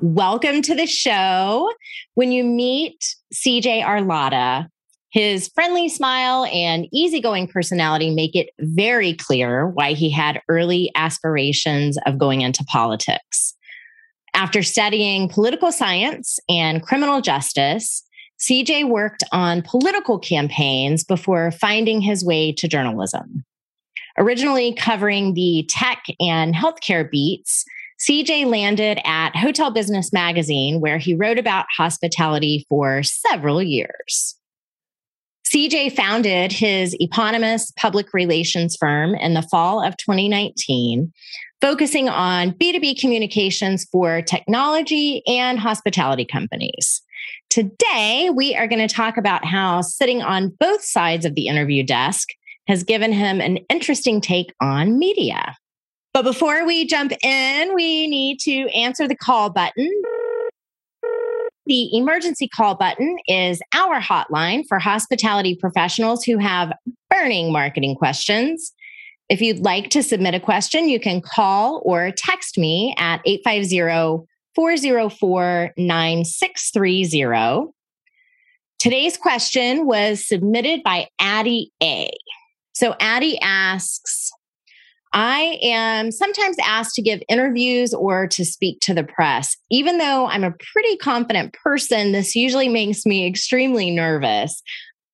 Welcome to the show. When you meet CJ Arlotta, his friendly smile and easygoing personality make it very clear why he had early aspirations of going into politics. After studying political science and criminal justice, CJ worked on political campaigns before finding his way to journalism. Originally covering the tech and healthcare beats, CJ landed at Hotel Business Magazine, where he wrote about hospitality for several years. CJ founded his eponymous public relations firm in the fall of 2019, focusing on B2B communications for technology and hospitality companies. Today, we are going to talk about how sitting on both sides of the interview desk has given him an interesting take on media. But before we jump in, we need to answer the call button. The emergency call button is our hotline for hospitality professionals who have burning marketing questions. If you'd like to submit a question, you can call or text me at 850 404 9630. Today's question was submitted by Addie A. So Addie asks, I am sometimes asked to give interviews or to speak to the press. Even though I'm a pretty confident person, this usually makes me extremely nervous.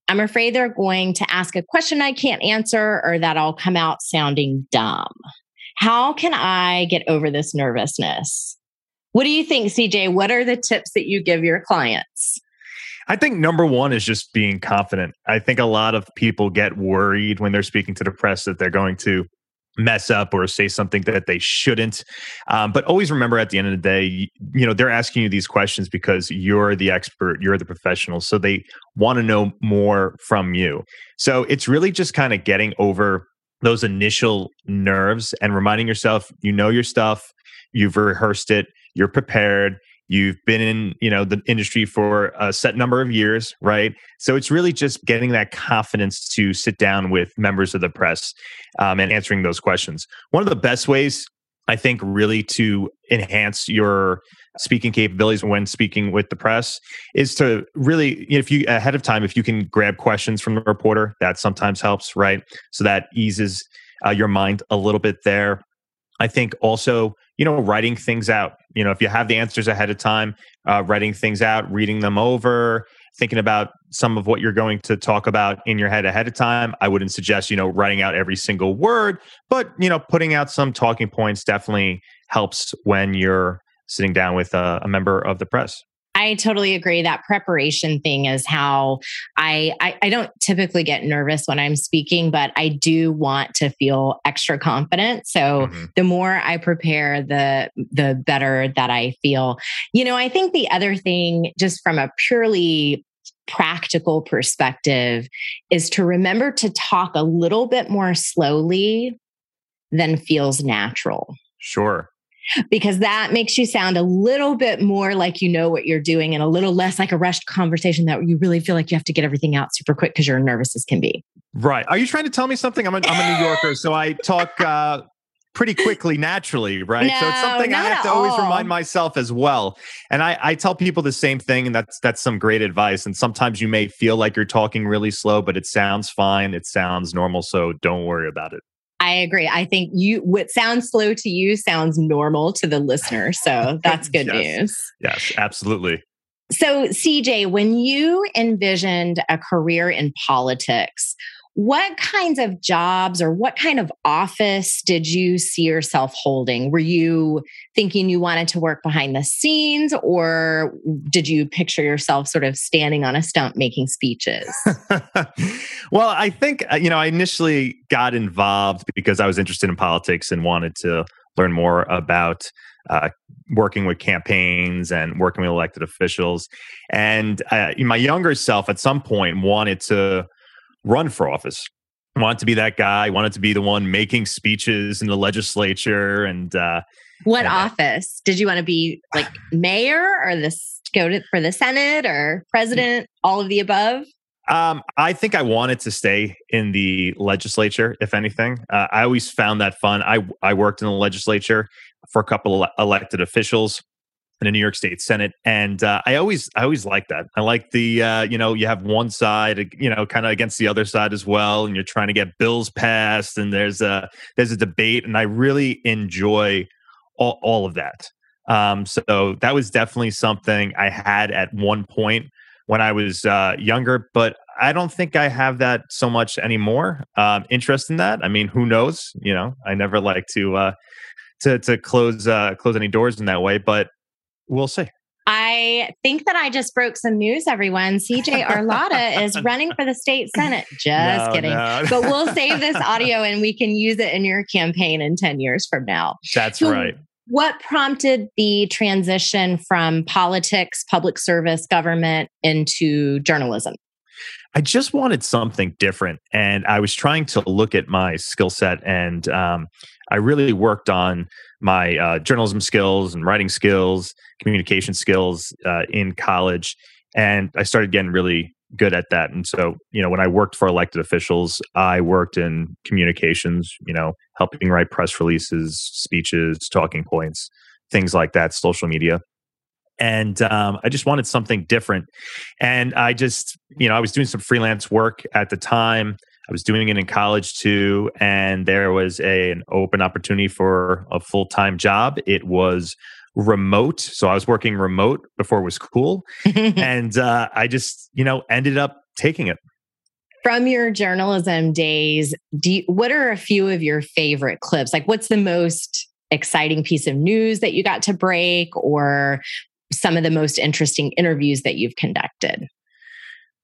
I'm afraid they're going to ask a question I can't answer or that I'll come out sounding dumb. How can I get over this nervousness? What do you think, CJ? What are the tips that you give your clients? I think number one is just being confident. I think a lot of people get worried when they're speaking to the press that they're going to mess up or say something that they shouldn't. Um, but always remember at the end of the day, you, know, they're asking you these questions because you're the expert, you're the professional. So they want to know more from you. So it's really just kind of getting over those initial nerves and reminding yourself you know your stuff, you've rehearsed it, you're prepared you've been in you know the industry for a set number of years right? So it's really just getting that confidence to sit down with members of the press um, and answering those questions. One of the best ways i think really to enhance your speaking capabilities when speaking with the press is to really if you ahead of time if you can grab questions from the reporter that sometimes helps right? So that eases uh, your mind a little bit there. I think also, you know, writing things out. You know, if you have the answers ahead of time, uh, writing things out, reading them over, thinking about some of what you're going to talk about in your head ahead of time. I wouldn't suggest, you know, writing out every single word, but, you know, putting out some talking points definitely helps when you're sitting down with a, a member of the press. I totally agree. That preparation thing is how I, I, I don't typically get nervous when I'm speaking, but I do want to feel extra confident. So mm-hmm. the more I prepare, the the better that I feel. You know, I think the other thing, just from a purely practical perspective, is to remember to talk a little bit more slowly than feels natural. Sure because that makes you sound a little bit more like you know what you're doing and a little less like a rushed conversation that you really feel like you have to get everything out super quick because you're nervous as can be. Right. Are you trying to tell me something? I'm a, I'm a New Yorker, so I talk uh, pretty quickly naturally, right? No, so it's something I have to always remind myself as well. And I, I tell people the same thing, and that's that's some great advice. And sometimes you may feel like you're talking really slow, but it sounds fine. It sounds normal. So don't worry about it. I agree. I think you what sounds slow to you sounds normal to the listener. So that's good yes. news. Yes, absolutely. So, CJ, when you envisioned a career in politics, what kinds of jobs or what kind of office did you see yourself holding? Were you thinking you wanted to work behind the scenes, or did you picture yourself sort of standing on a stump making speeches? well, I think, uh, you know, I initially got involved because I was interested in politics and wanted to learn more about uh, working with campaigns and working with elected officials. And uh, my younger self at some point wanted to run for office. Wanted to be that guy. Wanted to be the one making speeches in the legislature. And uh, what and, office did you want to be? Like mayor or this go to for the Senate or president? All of the above. Um, I think I wanted to stay in the legislature, if anything. Uh, I always found that fun. I I worked in the legislature for a couple of elected officials in the New York State Senate, and uh, I always I always like that. I like the uh, you know you have one side you know kind of against the other side as well, and you're trying to get bills passed, and there's a there's a debate, and I really enjoy all, all of that. Um, so that was definitely something I had at one point when I was uh, younger, but I don't think I have that so much anymore. Um, interest in that. I mean, who knows? You know, I never like to uh, to to close uh, close any doors in that way, but we'll see. I think that I just broke some news, everyone. CJ Arlotta is running for the state senate. Just No, kidding. no. But we'll save this audio and we can use it in your campaign in 10 years from now. That's So right. What prompted the transition from politics, public service, government into journalism? I just wanted something different, and I was trying to look at my skill set, and um, I really worked on my uh, journalism skills and writing skills, communication skills uh, in college, and I started getting really good at that. And so, you know, when I worked for elected officials, I worked in communications, you know, helping write press releases, speeches, talking points, things like that, social media and um, I just wanted something different. And I just, you know, I was doing some freelance work at the time. I was doing it in college too, and there was a, an open opportunity for a full time job. It was remote, so I was working remote before it was cool, and uh, I just, you know, ended up taking it. From your journalism days, do you, what are a few of your favorite clips? Like, what's the most exciting piece of news that you got to break, or some of the most interesting interviews that you've conducted?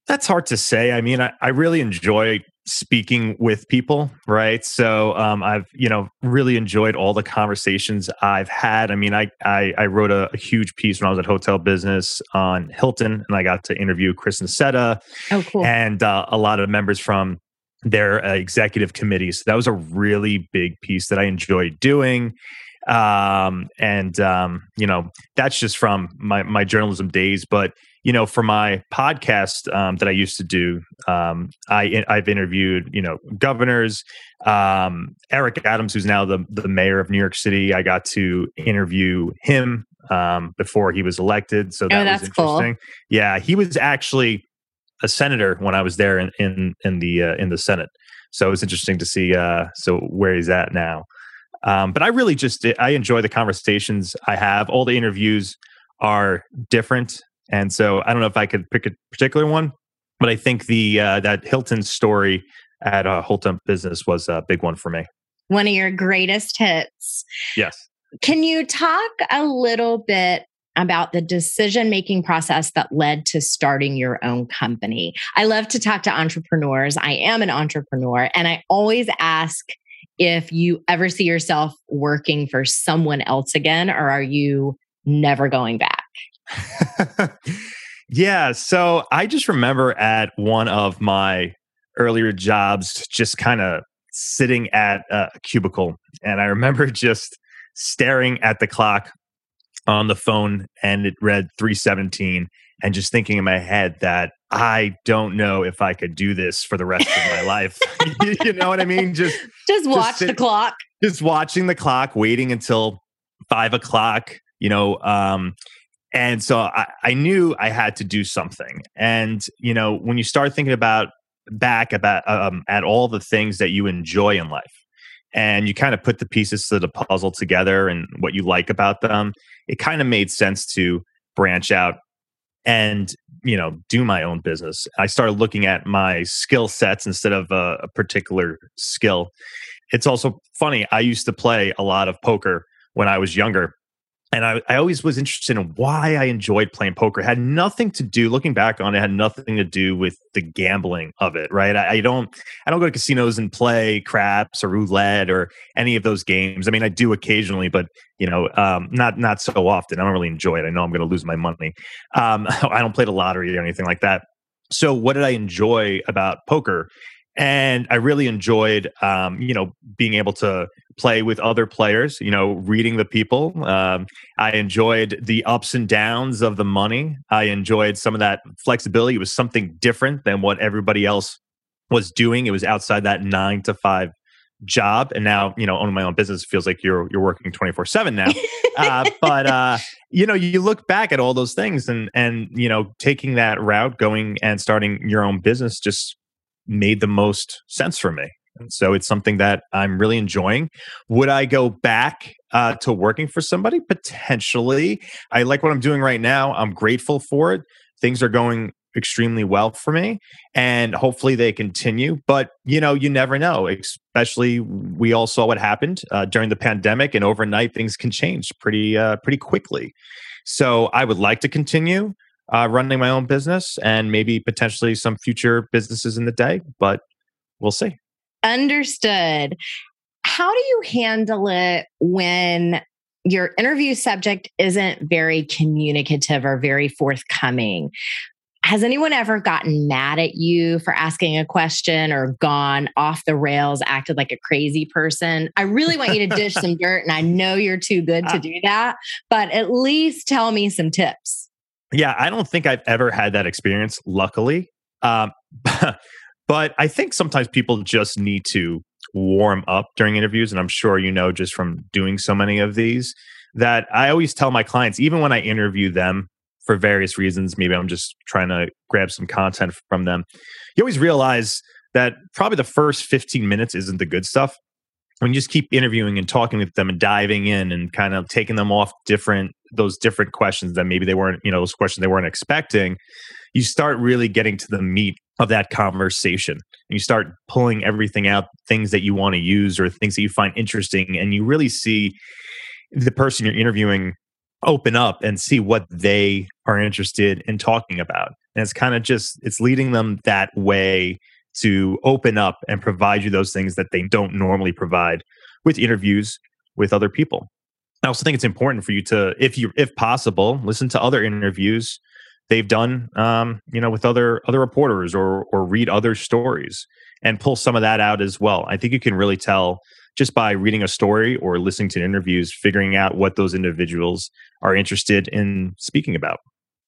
That's hard to say. I mean, I, I really enjoy speaking with people, right? So um, I've, you know, really enjoyed all the conversations I've had. I mean, I I, I wrote a, a, huge piece when I was at Hotel Business on Hilton, and I got to interview Chris Nassetta Oh, cool. and uh, a lot of members from their uh, executive committee. So that was a really big piece that I enjoyed doing um and um you know that's just from my my journalism days but you know for my podcast um that i used to do um i i've interviewed you know governors um eric adams who's now the the mayor of new york city i got to interview him um before he was elected so that Oh, that's was cool. interesting yeah he was actually a senator when i was there in in, in the uh, in the senate so it was interesting to see uh so where he's at now um, but I really just I enjoy the conversations I have. All the interviews are different, and so I don't know if I could pick a particular one, but I think the uh, that Hilton story at uh, Hilton Business was a big one for me. One of your greatest hits. Yes. Can you talk a little bit about the decision making process that led to starting your own company? I love to talk to entrepreneurs. I am an entrepreneur, and I always ask if you ever see yourself working for someone else again, or are you never going back? yeah. So I just remember at one of my earlier jobs, just kind of sitting at a cubicle. And I remember just staring at the clock on the phone and it read 317 and just thinking in my head that I don't know if I could do this for the rest of my life. you know what I mean? Just Just watch sit- the clock. just watching the clock, waiting until five o'clock, you know. Um, and so I, I knew I had to do something. And, you know, when you start thinking about back about um, at all the things that you enjoy in life and you kind of put the pieces to the puzzle together and what you like about them, it kind of made sense to branch out and you know do my own business i started looking at my skill sets instead of a, a particular skill it's also funny i used to play a lot of poker when i was younger and I, I always was interested in why I enjoyed playing poker. It had nothing to do, looking back on it, had nothing to do with the gambling of it, right? I, I, don't, I don't go to casinos and play craps or roulette or any of those games. I mean, I do occasionally, but you know, um, not not so often. I don't really enjoy it. I know I'm going to lose my money. Um, I don't play the lottery or anything like that. So, what did I enjoy about poker? And I really enjoyed, um, you know, being able to play with other players. You know, reading the people. Um, I enjoyed the ups and downs of the money. I enjoyed some of that flexibility. It was something different than what everybody else was doing. It was outside that nine to five job and now you know owning my own business feels like you're you're working 24 7 now uh, but uh you know you look back at all those things and and you know taking that route going and starting your own business just made the most sense for me. And so it's something that I'm really enjoying. Would I go back uh, to working for somebody? Potentially. I like what I'm doing right now. I'm grateful for it. Things are going extremely well for me and hopefully they continue but you know you never know especially we all saw what happened uh, during the pandemic and overnight things can change pretty uh, pretty quickly so i would like to continue uh, running my own business and maybe potentially some future businesses in the day, but we'll see. Understood. How do you handle it when your interview subject isn't very communicative or very forthcoming? Has anyone ever gotten mad at you for asking a question or gone off the rails, acted like a crazy person? I really want you to dish some dirt, and I know you're too good to do that, but at least tell me some tips. Yeah, I don't think I've ever had that experience, luckily. Um, but I think sometimes people just need to warm up during interviews. And I'm sure you know just from doing so many of these that I always tell my clients, even when I interview them for various reasons, maybe I'm just trying to grab some content from them, you always realize that probably the first 15 minutes isn't the good stuff when you just keep interviewing and talking with them and diving in and kind of taking them off different those different questions that maybe they weren't you know those questions they weren't expecting you start really getting to the meat of that conversation and you start pulling everything out things that you want to use or things that you find interesting and you really see the person you're interviewing open up and see what they are interested in talking about and it's kind of just it's leading them that way to open up and provide you those things that they don't normally provide with interviews with other people. I also think it's important for you to, if you, if possible, listen to other interviews they've done, um, you know, with other other reporters or or read other stories and pull some of that out as well. I think you can really tell just by reading a story or listening to interviews, figuring out what those individuals are interested in speaking about.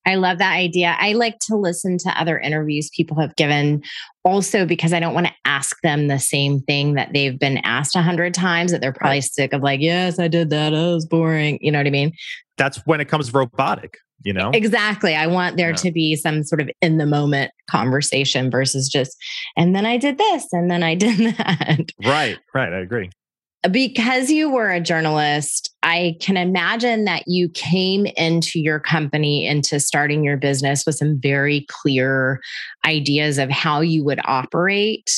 I love that idea. I like to listen to other interviews people have given also because I don't want to ask them the same thing that they've been asked a hundred times that they're probably right. sick of like, yes, I did that. That was boring. You know what I mean? That's when it comes robotic, you know? Exactly. I want there yeah. to be some sort of in the moment conversation versus just, and then I did this and then I did that. Right, right. I agree because you were a journalist, I can imagine that you came into your company, into starting your business with some very clear ideas of how you would operate.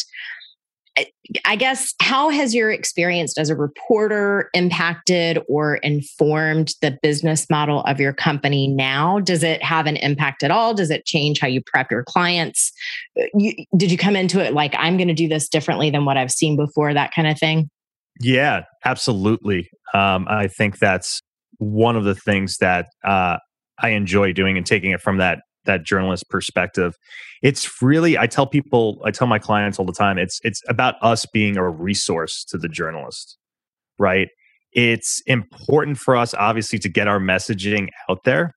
I guess, how has your experience as a reporter impacted or informed the business model of your company now? Does it have an impact at all? Does it change how you prep your clients? Uh, you, did you come into it like, I'm going to do this differently than what I've seen before, that kind of thing? Yeah, absolutely. Um, I think that's one of the things that uh, I enjoy doing and taking it from that that journalist perspective. It's really I tell people, I tell my clients all the time, it's it's about us being a resource to the journalist, right? It's important for us, obviously, to get our messaging out there.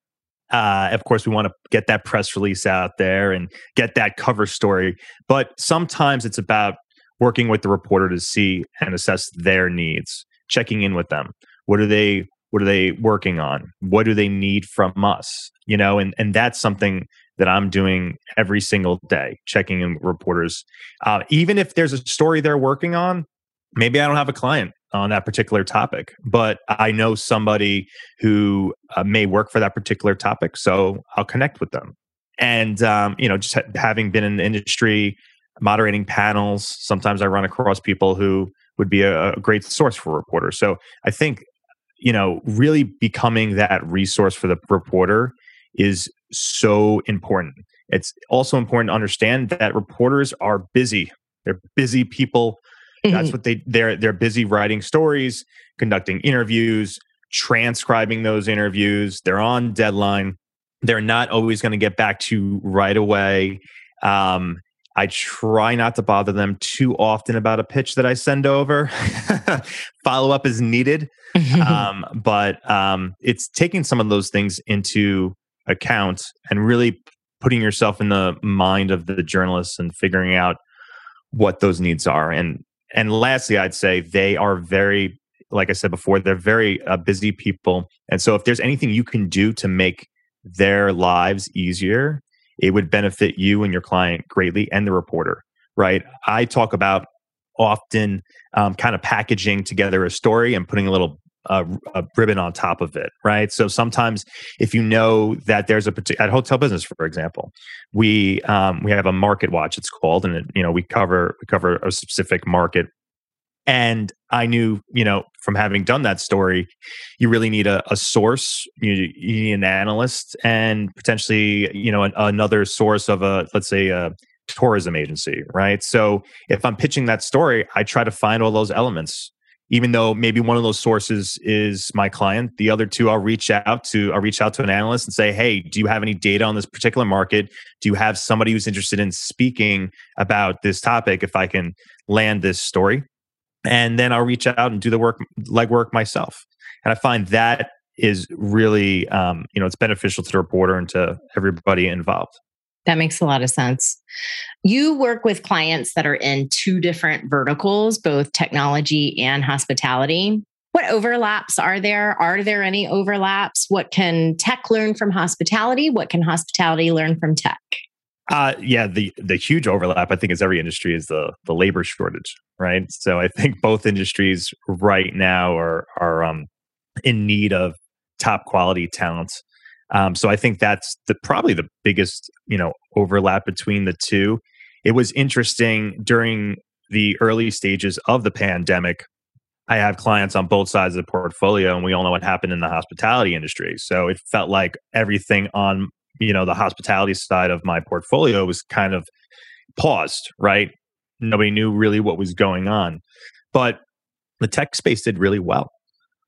Uh, of course, we want to get that press release out there and get that cover story. But sometimes it's about working with the reporter to see and assess their needs, checking in with them. What are they what are they working on? What do they need from us? You know, and and that's something that I'm doing every single day, checking in with reporters. Uh, even if there's a story they're working on, maybe I don't have a client on that particular topic, but I know somebody who uh, may work for that particular topic, so I'll connect with them. And um, you know, just ha- having been in the industry moderating panels. Sometimes I run across people who would be a, a great source for reporters. So I think you know, really becoming that resource for the reporter is so important. It's also important to understand that reporters are busy. They're busy people. Mm-hmm. That's what they they're they're busy writing stories, conducting interviews, transcribing those interviews. They're on deadline. They're not always going to get back to right away. Um, I try not to bother them too often about a pitch that I send over. Follow up is needed. um, but um, it's taking some of those things into account and really putting yourself in the mind of the journalists and figuring out what those needs are. And and lastly, I'd say they are very, like I said before, they're very uh, busy people. And so if there's anything you can do to make their lives easier, it would benefit you and your client greatly and the reporter, right? I talk about often um, kind of packaging together a story and putting a little a, a, ribbon on top of it, right? So sometimes, if you know that there's a particular at hotel business, for example, we um, we have a market watch. It's called, and it, you know we cover we cover a specific market. And I knew, you know, from having done that story, you really need a, a source. You, you, need an analyst, and potentially, you know, an, another source of a, let's say, a tourism agency, right? So if I'm pitching that story, I try to find all those elements even though maybe one of those sources is my client the other two i'll reach out to i'll reach out to an analyst and say hey do you have any data on this particular market do you have somebody who's interested in speaking about this topic if i can land this story and then i'll reach out and do the work legwork myself and i find that is really um, you know it's beneficial to the reporter and to everybody involved that makes a lot of sense. You work with clients that are in two different verticals, both technology and hospitality. What overlaps are there? Are there any overlaps? What can tech learn from hospitality? What can hospitality learn from tech? Uh, yeah, the the huge overlap I think is every industry is the the labor shortage, right? So I think both industries right now are are um, in need of top quality talent um, so I think that's the probably the biggest you know overlap between the two. It was interesting during the early stages of the pandemic. I have clients on both sides of the portfolio, and we all know what happened in the hospitality industry. So it felt like everything on you know the hospitality side of my portfolio was kind of paused. Right, nobody knew really what was going on, but the tech space did really well.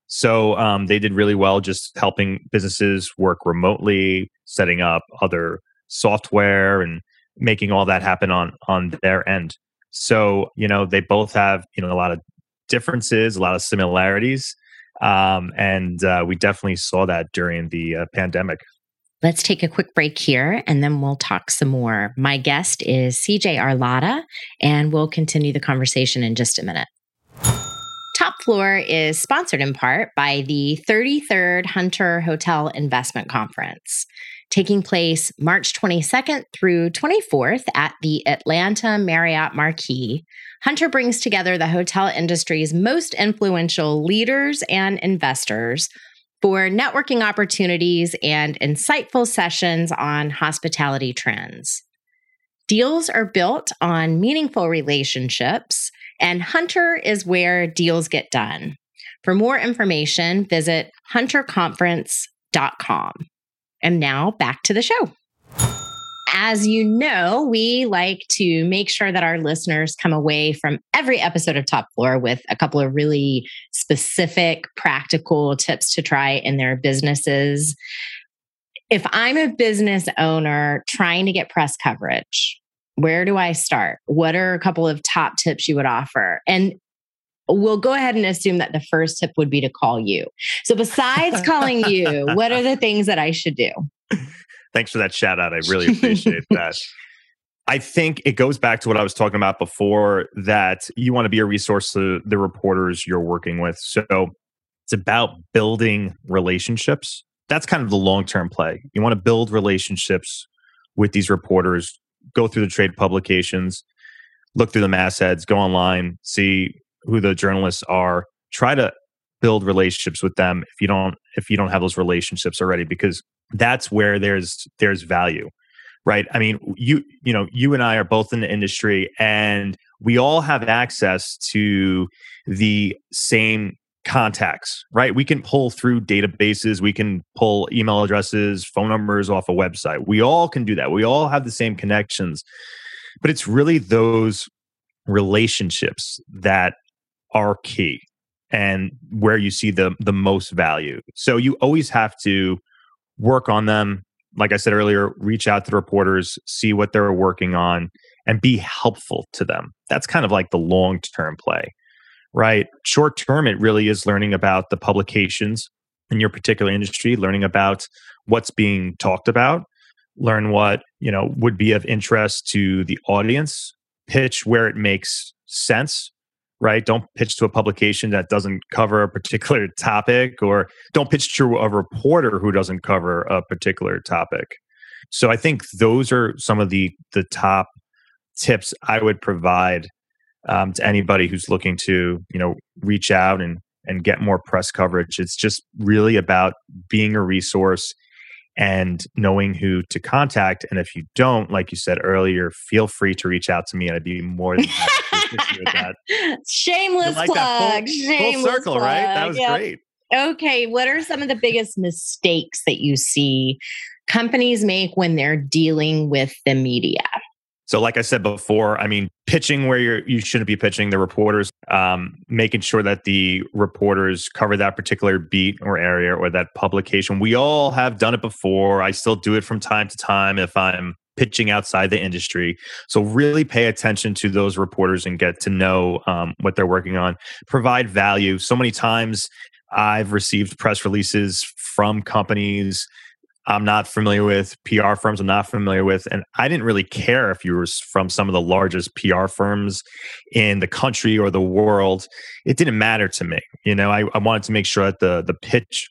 So um, they did really well just helping businesses work remotely, setting up other software and making all that happen on on their end. So you know they both have you know a lot of differences, a lot of similarities, um, and uh, we definitely saw that during the uh, pandemic. Let's take a quick break here and then we'll talk some more. My guest is CJ Arlotta, and we'll continue the conversation in just a minute. Top Floor is sponsored in part by the 33rd Hunter Hotel Investment Conference, taking place March 22nd through 24th at the Atlanta Marriott Marquis. Hunter brings together the hotel industry's most influential leaders and investors for networking opportunities and insightful sessions on hospitality trends. Deals are built on meaningful relationships and Hunter is where deals get done. For more information, visit hunterconference.com. And now back to the show. As you know, we like to make sure that our listeners come away from every episode of Top Floor with a couple of really specific, practical tips to try in their businesses. If I'm a business owner trying to get press coverage, where do I start? What are a couple of top tips you would offer? And we'll go ahead and assume that the first tip would be to call you. So, besides calling you, what are the things that I should do? Thanks for that shout out. I really appreciate that. I think it goes back to what I was talking about before that you want to be a resource to the reporters you're working with. So, it's about building relationships. That's kind of the long term play. You want to build relationships with these reporters go through the trade publications, look through the mastheads, go online, see who the journalists are, try to build relationships with them if you don't if you don't have those relationships already because that's where there's there's value right i mean you you know you and i are both in the industry and we all have access to the same contacts, right? We can pull through databases, we can pull email addresses, phone numbers off a website. We all can do that. We all have the same connections. But it's really those relationships that are key and where you see the the most value. So you always have to work on them. Like I said earlier, reach out to the reporters, see what they're working on, and be helpful to them. That's kind of like the long term play, right? Short term, it really is learning about the publications in your particular industry, learning about what's being talked about, learn what you know would be of interest to the audience, pitch where it makes sense right? Don't pitch to a publication that doesn't cover a particular topic, or don't pitch to a reporter who doesn't cover a particular topic. So I think those are some of the the top tips I would provide um, to anybody who's looking to you know reach out and and get more press coverage. It's just really about being a resource and knowing who to contact. And if you don't, like you said earlier, feel free to reach out to me and I'd be more than happy. Shameless like plug. Full, Shameless full circle, plug. right? That was yep. great. Okay. What are some of the biggest mistakes that you see companies make when they're dealing with the media? So, like I said before, I mean, pitching where you're you shouldn't be pitching the reporters, um, making sure that the reporters cover that particular beat or area or that publication. We all have done it before. I still do it from time to time if I'm pitching outside the industry. So, really pay attention to those reporters and get to know um, what they're working on. Provide value. So many times I've received press releases from companies I'm not familiar with, PR firms I'm not familiar with. And I didn't really care if you were from some of the largest PR firms in the country or the world. It didn't matter to me. You know, I, I wanted to make sure that the the pitch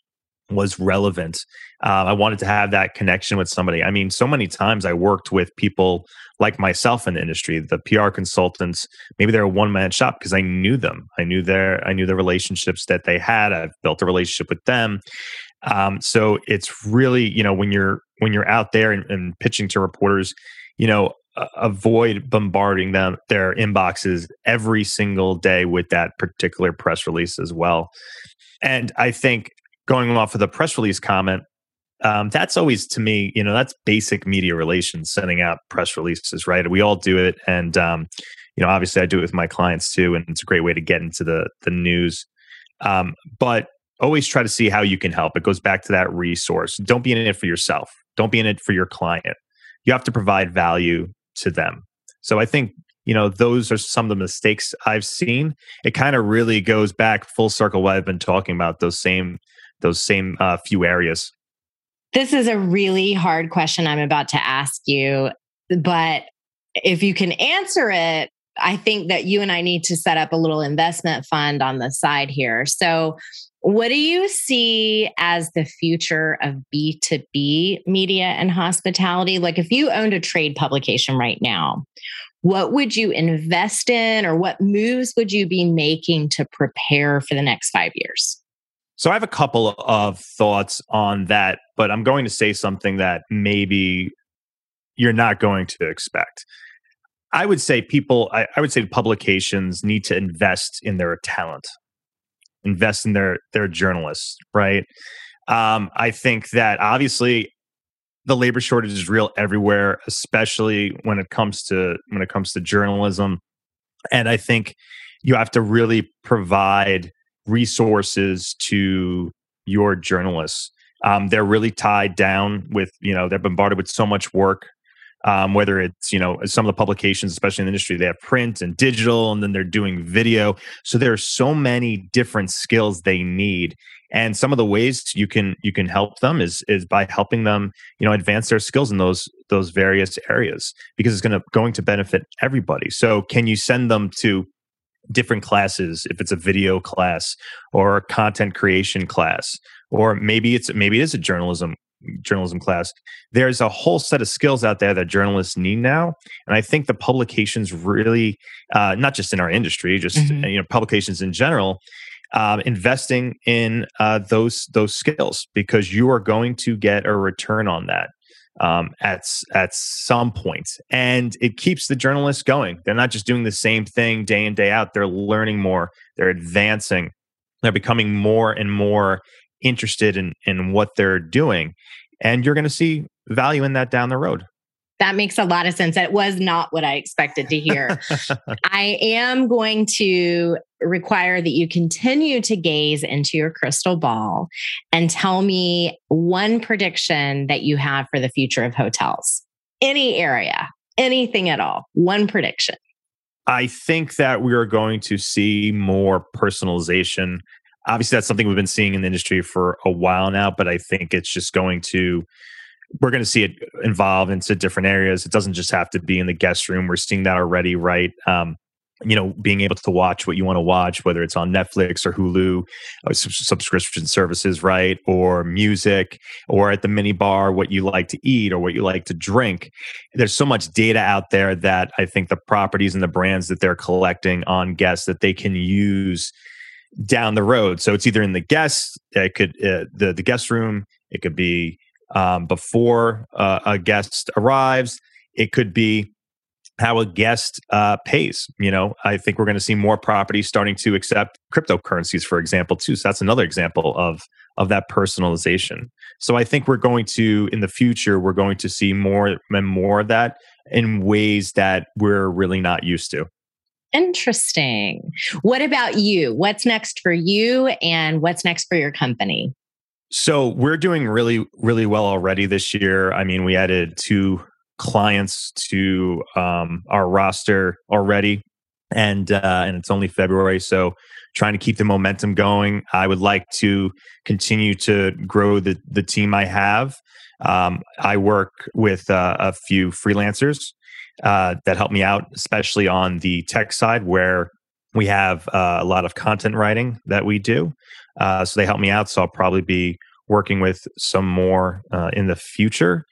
was relevant. Uh, I wanted to have that connection with somebody. I mean, so many times I worked with people like myself in the industry, the PR consultants. Maybe they're a one man shop because I knew them. I knew their I knew the relationships that they had. I've built a relationship with them, um, so it's really, you know, when you're when you're out there and, and pitching to reporters, you know, avoid bombarding them their inboxes every single day with that particular press release as well. And I think going off of the press release comment, um, that's always to me, you know, that's basic media relations, sending out press releases, right? We all do it, and um, you know, obviously, I do it with my clients too, and it's a great way to get into the the news. Um, but always try to see how you can help. It goes back to that resource. Don't be in it for yourself. Don't be in it for your client. You have to provide value to them. So I think, you know, those are some of the mistakes I've seen. It kind of really goes back full circle what I've been talking about, those same those same uh, few areas. This is a really hard question I'm about to ask you, but if you can answer it, I think that you and I need to set up a little investment fund on the side here. So, what do you see as the future of B2B media and hospitality? Like, if you owned a trade publication right now, what would you invest in or what moves would you be making to prepare for the next five years? So, I have a couple of thoughts on that, but I'm going to say something that maybe you're not going to expect. I would say people, I, I would say publications need to invest in their talent invest in their their journalists, right? Um, I think that obviously the labor shortage is real everywhere, especially when it comes to when it comes to journalism. And I think you have to really provide resources to your journalists. Um, they're really tied down with, you know, they're bombarded with so much work um, whether it's you know some of the publications especially in the industry they have print and digital and then they're doing video so there are so many different skills they need and some of the ways you can you can help them is is by helping them you know advance their skills in those those various areas because it's going to going to benefit everybody so can you send them to different classes if it's a video class or a content creation class or maybe it's maybe it is a journalism journalism class there's a whole set of skills out there that journalists need now and i think the publications really uh, not just in our industry just mm-hmm. you know publications in general um, investing in uh, those those skills because you are going to get a return on that um, at at some point, and it keeps the journalists going. They're not just doing the same thing day in day out. They're learning more. They're advancing, They're becoming more and more interested in in what they're doing, and you're going to see value in that down the road. That makes a lot of sense. That was not what I expected to hear. I am going to require that you continue to gaze into your crystal ball and tell me one prediction that you have for the future of hotels. Any area, anything at all, one prediction. I think that we are going to see more personalization. Obviously, that's something we've been seeing in the industry for a while now, but I think it's just going to we're going to see it evolve into different areas. It doesn't just have to be in the guest room. We're seeing that already, right? Um, you know, being able to watch what you want to watch, whether it's on Netflix or Hulu, or subscription services, right? Or music, or at the mini bar, what you like to eat or what you like to drink. There's so much data out there that I think the properties and the brands that they're collecting on guests that they can use down the road. So it's either in the guest, it could uh, the the guest room, it could be um, before uh, a guest arrives. It could be how a guest uh, pays. You know, I think we're going to see more properties starting to accept cryptocurrencies, for example, too. So that's another example of of that personalization. So I think we're going to, in the future, we're going to see more and more of that in ways that we're really not used to. Interesting. What about you? What's next for you, and what's next for your company? So we're doing really, really well already this year. I mean, we added two clients to um, our roster already, and uh, and it's only February, so trying to keep the momentum going. I would like to continue to grow the the team I have. Um, I work with uh, a few freelancers uh, that help me out, especially on the tech side, where we have uh, a lot of content writing that we do. Uh, so they help me out. So I'll probably be working with some more uh, in the future.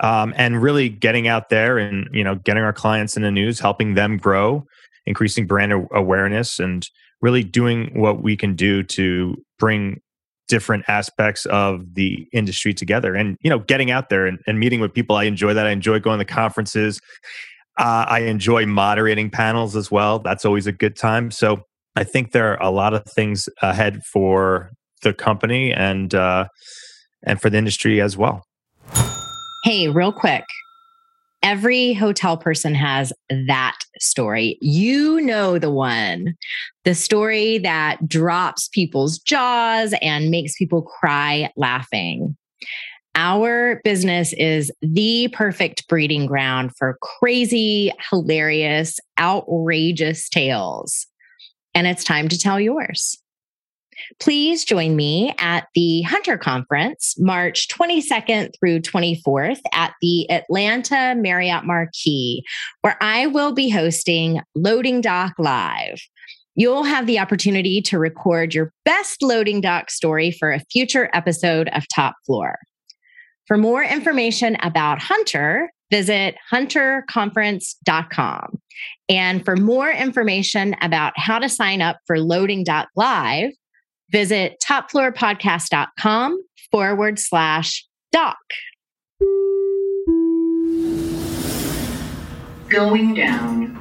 Um, and really getting out there and you know getting our clients in the news, helping them grow, increasing brand awareness, and really doing what we can do to bring different aspects of the industry together and you know getting out there and, and meeting with people i enjoy that i enjoy going to conferences uh, i enjoy moderating panels as well that's always a good time so i think there are a lot of things ahead for the company and uh, and for the industry as well. Hey, real quick. Every hotel person has that story. You know the one, the story that drops people's jaws and makes people cry laughing. Our business is the perfect breeding ground for crazy, hilarious, outrageous tales. And it's time to tell yours. Please join me at the Hunter Conference, March 22nd through 24th at the Atlanta Marriott Marquis, where I will be hosting Loading Dock Live. You'll have the opportunity to record your best loading dock story for a future episode of Top Floor. For more information about Hunter, visit hunterconference.com. And for more information about how to sign up for Loading Dock Live, Visit topfloorpodcast.com forward slash doc. Going down.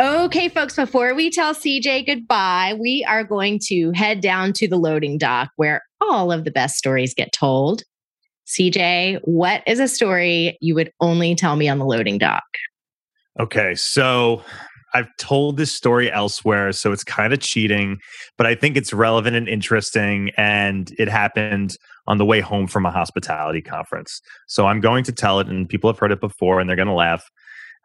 Okay, folks, before we tell CJ goodbye, we are going to head down to the loading dock where all of the best stories get told. CJ, what is a story you would only tell me on the loading dock? Okay, so I've told this story elsewhere, so it's kind of cheating, but I think it's relevant and interesting. And it happened on the way home from a hospitality conference. So I'm going to tell it, and people have heard it before and they're going to laugh.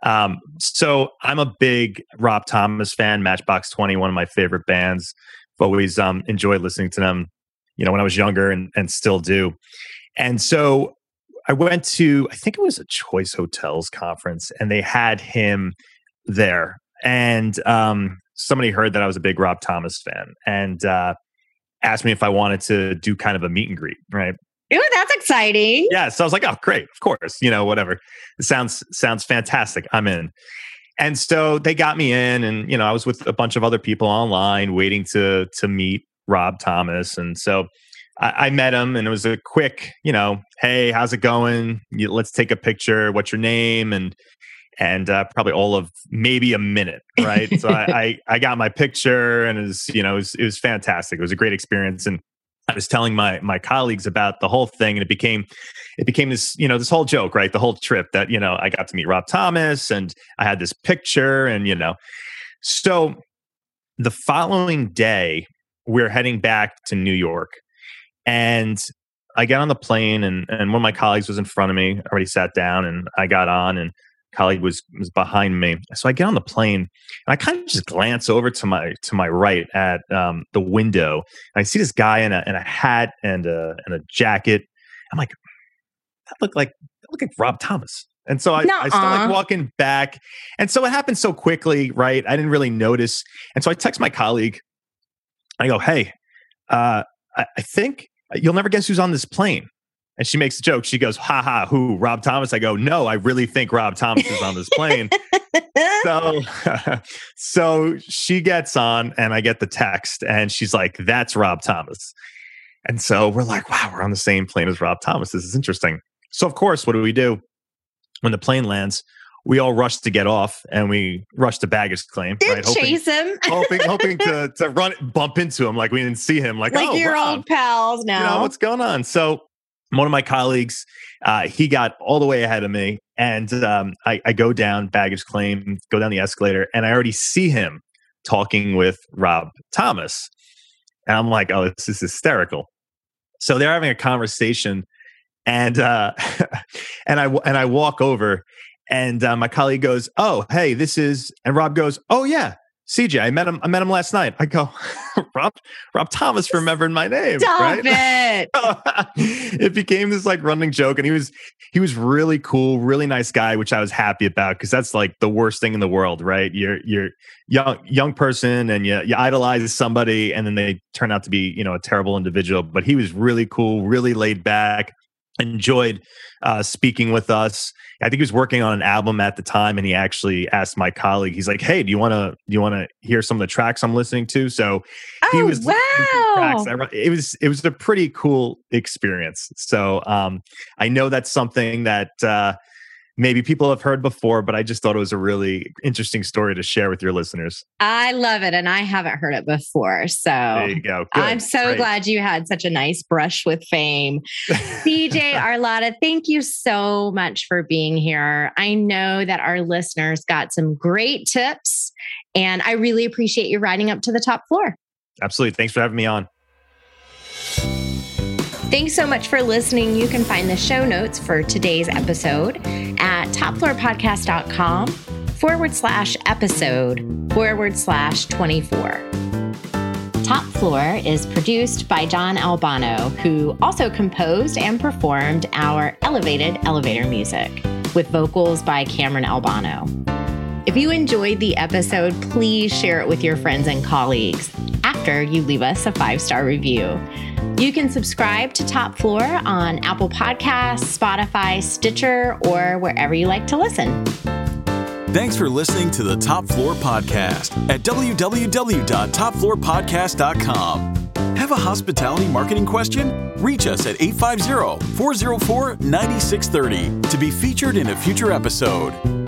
Um, so I'm a big Rob Thomas fan, Matchbox 20, one of my favorite bands. I've always um, enjoyed listening to them, you know, when I was younger and, and still do. And so I went to, I think it was a Choice Hotels conference, and they had him there and um, somebody heard that I was a big Rob Thomas fan and uh, asked me if I wanted to do kind of a meet and greet, right? Ooh, that's exciting. Yeah, so I was like, "Oh, great, of course, you know, whatever. It sounds sounds fantastic. I'm in." And so they got me in, and you know, I was with a bunch of other people online waiting to to meet Rob Thomas, and so I, I met him, and it was a quick, you know, hey, how's it going? Let's take a picture. What's your name? And and uh, probably all of maybe a minute, right? so I, I, I got my picture, and it was you know it was, it was fantastic. It was a great experience, and I was telling my my colleagues about the whole thing, and it became it became this you know this whole joke, right? The whole trip that you know I got to meet Rob Thomas, and I had this picture, and you know, so the following day we're heading back to New York, and I get on the plane, and and one of my colleagues was in front of me, already sat down, and I got on, and colleague was was behind me. So I get on the plane and I kind of just glance over to my to my right at um, the window. And I see this guy in a in a hat and a and a jacket. I'm like, that look like that looked like Rob Thomas. And so I, I start like walking back. And so it happened so quickly, right? I didn't really notice. And so I text my colleague. I go, hey, uh, I, I think uh, you'll never guess who's on this plane. And she makes a joke. She goes, "Ha ha, who? Rob Thomas?" I go, "No, I really think Rob Thomas is on this plane." so, so she gets on, and I get the text, and she's like, "That's Rob Thomas." And so we're like, "Wow, we're on the same plane as Rob Thomas. This is interesting." So, of course, what do we do when the plane lands? We all rushed to get off and we rushed to baggage claim. Did right? chase hoping, him, hoping, hoping to to run, bump into him like we didn't see him. Like, like oh, your Rob. old pals now. You know, what's going on? So one of my colleagues, uh, he got all the way ahead of me, and um, I, I, go down baggage claim, go down the escalator, and I already see him talking with Rob Thomas, and I'm like, "Oh, this is hysterical." So they're having a conversation, and uh, and I and I walk over, and uh, my colleague goes, "Oh, hey, this is," and Rob goes, "Oh yeah, CJ, I met him. I met him last night. I go, Rob, Rob Thomas remembered my name. Stop right? it. it became this like running joke, and he was he was really cool, really nice guy, which I was happy about because that's like the worst thing in the world, right? You're you're young young person and you you idolize somebody, and then they turn out to be you know a terrible individual. But he was really cool, really laid back, enjoyed uh, speaking with us. I think he was working on an album at the time, and he actually asked my colleague. He's like, "Hey, do you want to do you want to hear some of the tracks I'm listening to?" So oh, he was wow. It was it was a pretty cool experience. So um, I know that's something that uh, maybe people have heard before, but I just thought it was a really interesting story to share with your listeners. I love it. And I haven't heard it before. So there you go. Good. I'm so Great. glad you had such a nice brush with fame. CJ Arlotta, thank you so much for being here. I know that our listeners got some great tips, and I really appreciate you riding up to the top floor. Absolutely. Thanks for having me on. Thanks so much for listening. You can find the show notes for today's episode at topfloorpodcast.com forward slash episode forward slash 24. Top Floor is produced by John Albano, who also composed and performed our elevated elevator music with vocals by Cameron Albano. If you enjoyed the episode, please share it with your friends and colleagues after you leave us a five star review. You can subscribe to Top Floor on Apple Podcasts, Spotify, Stitcher, or wherever you like to listen. Thanks for listening to the Top Floor Podcast at www.topfloorpodcast.com. Have a hospitality marketing question? Reach us at 850 404 9630 to be featured in a future episode.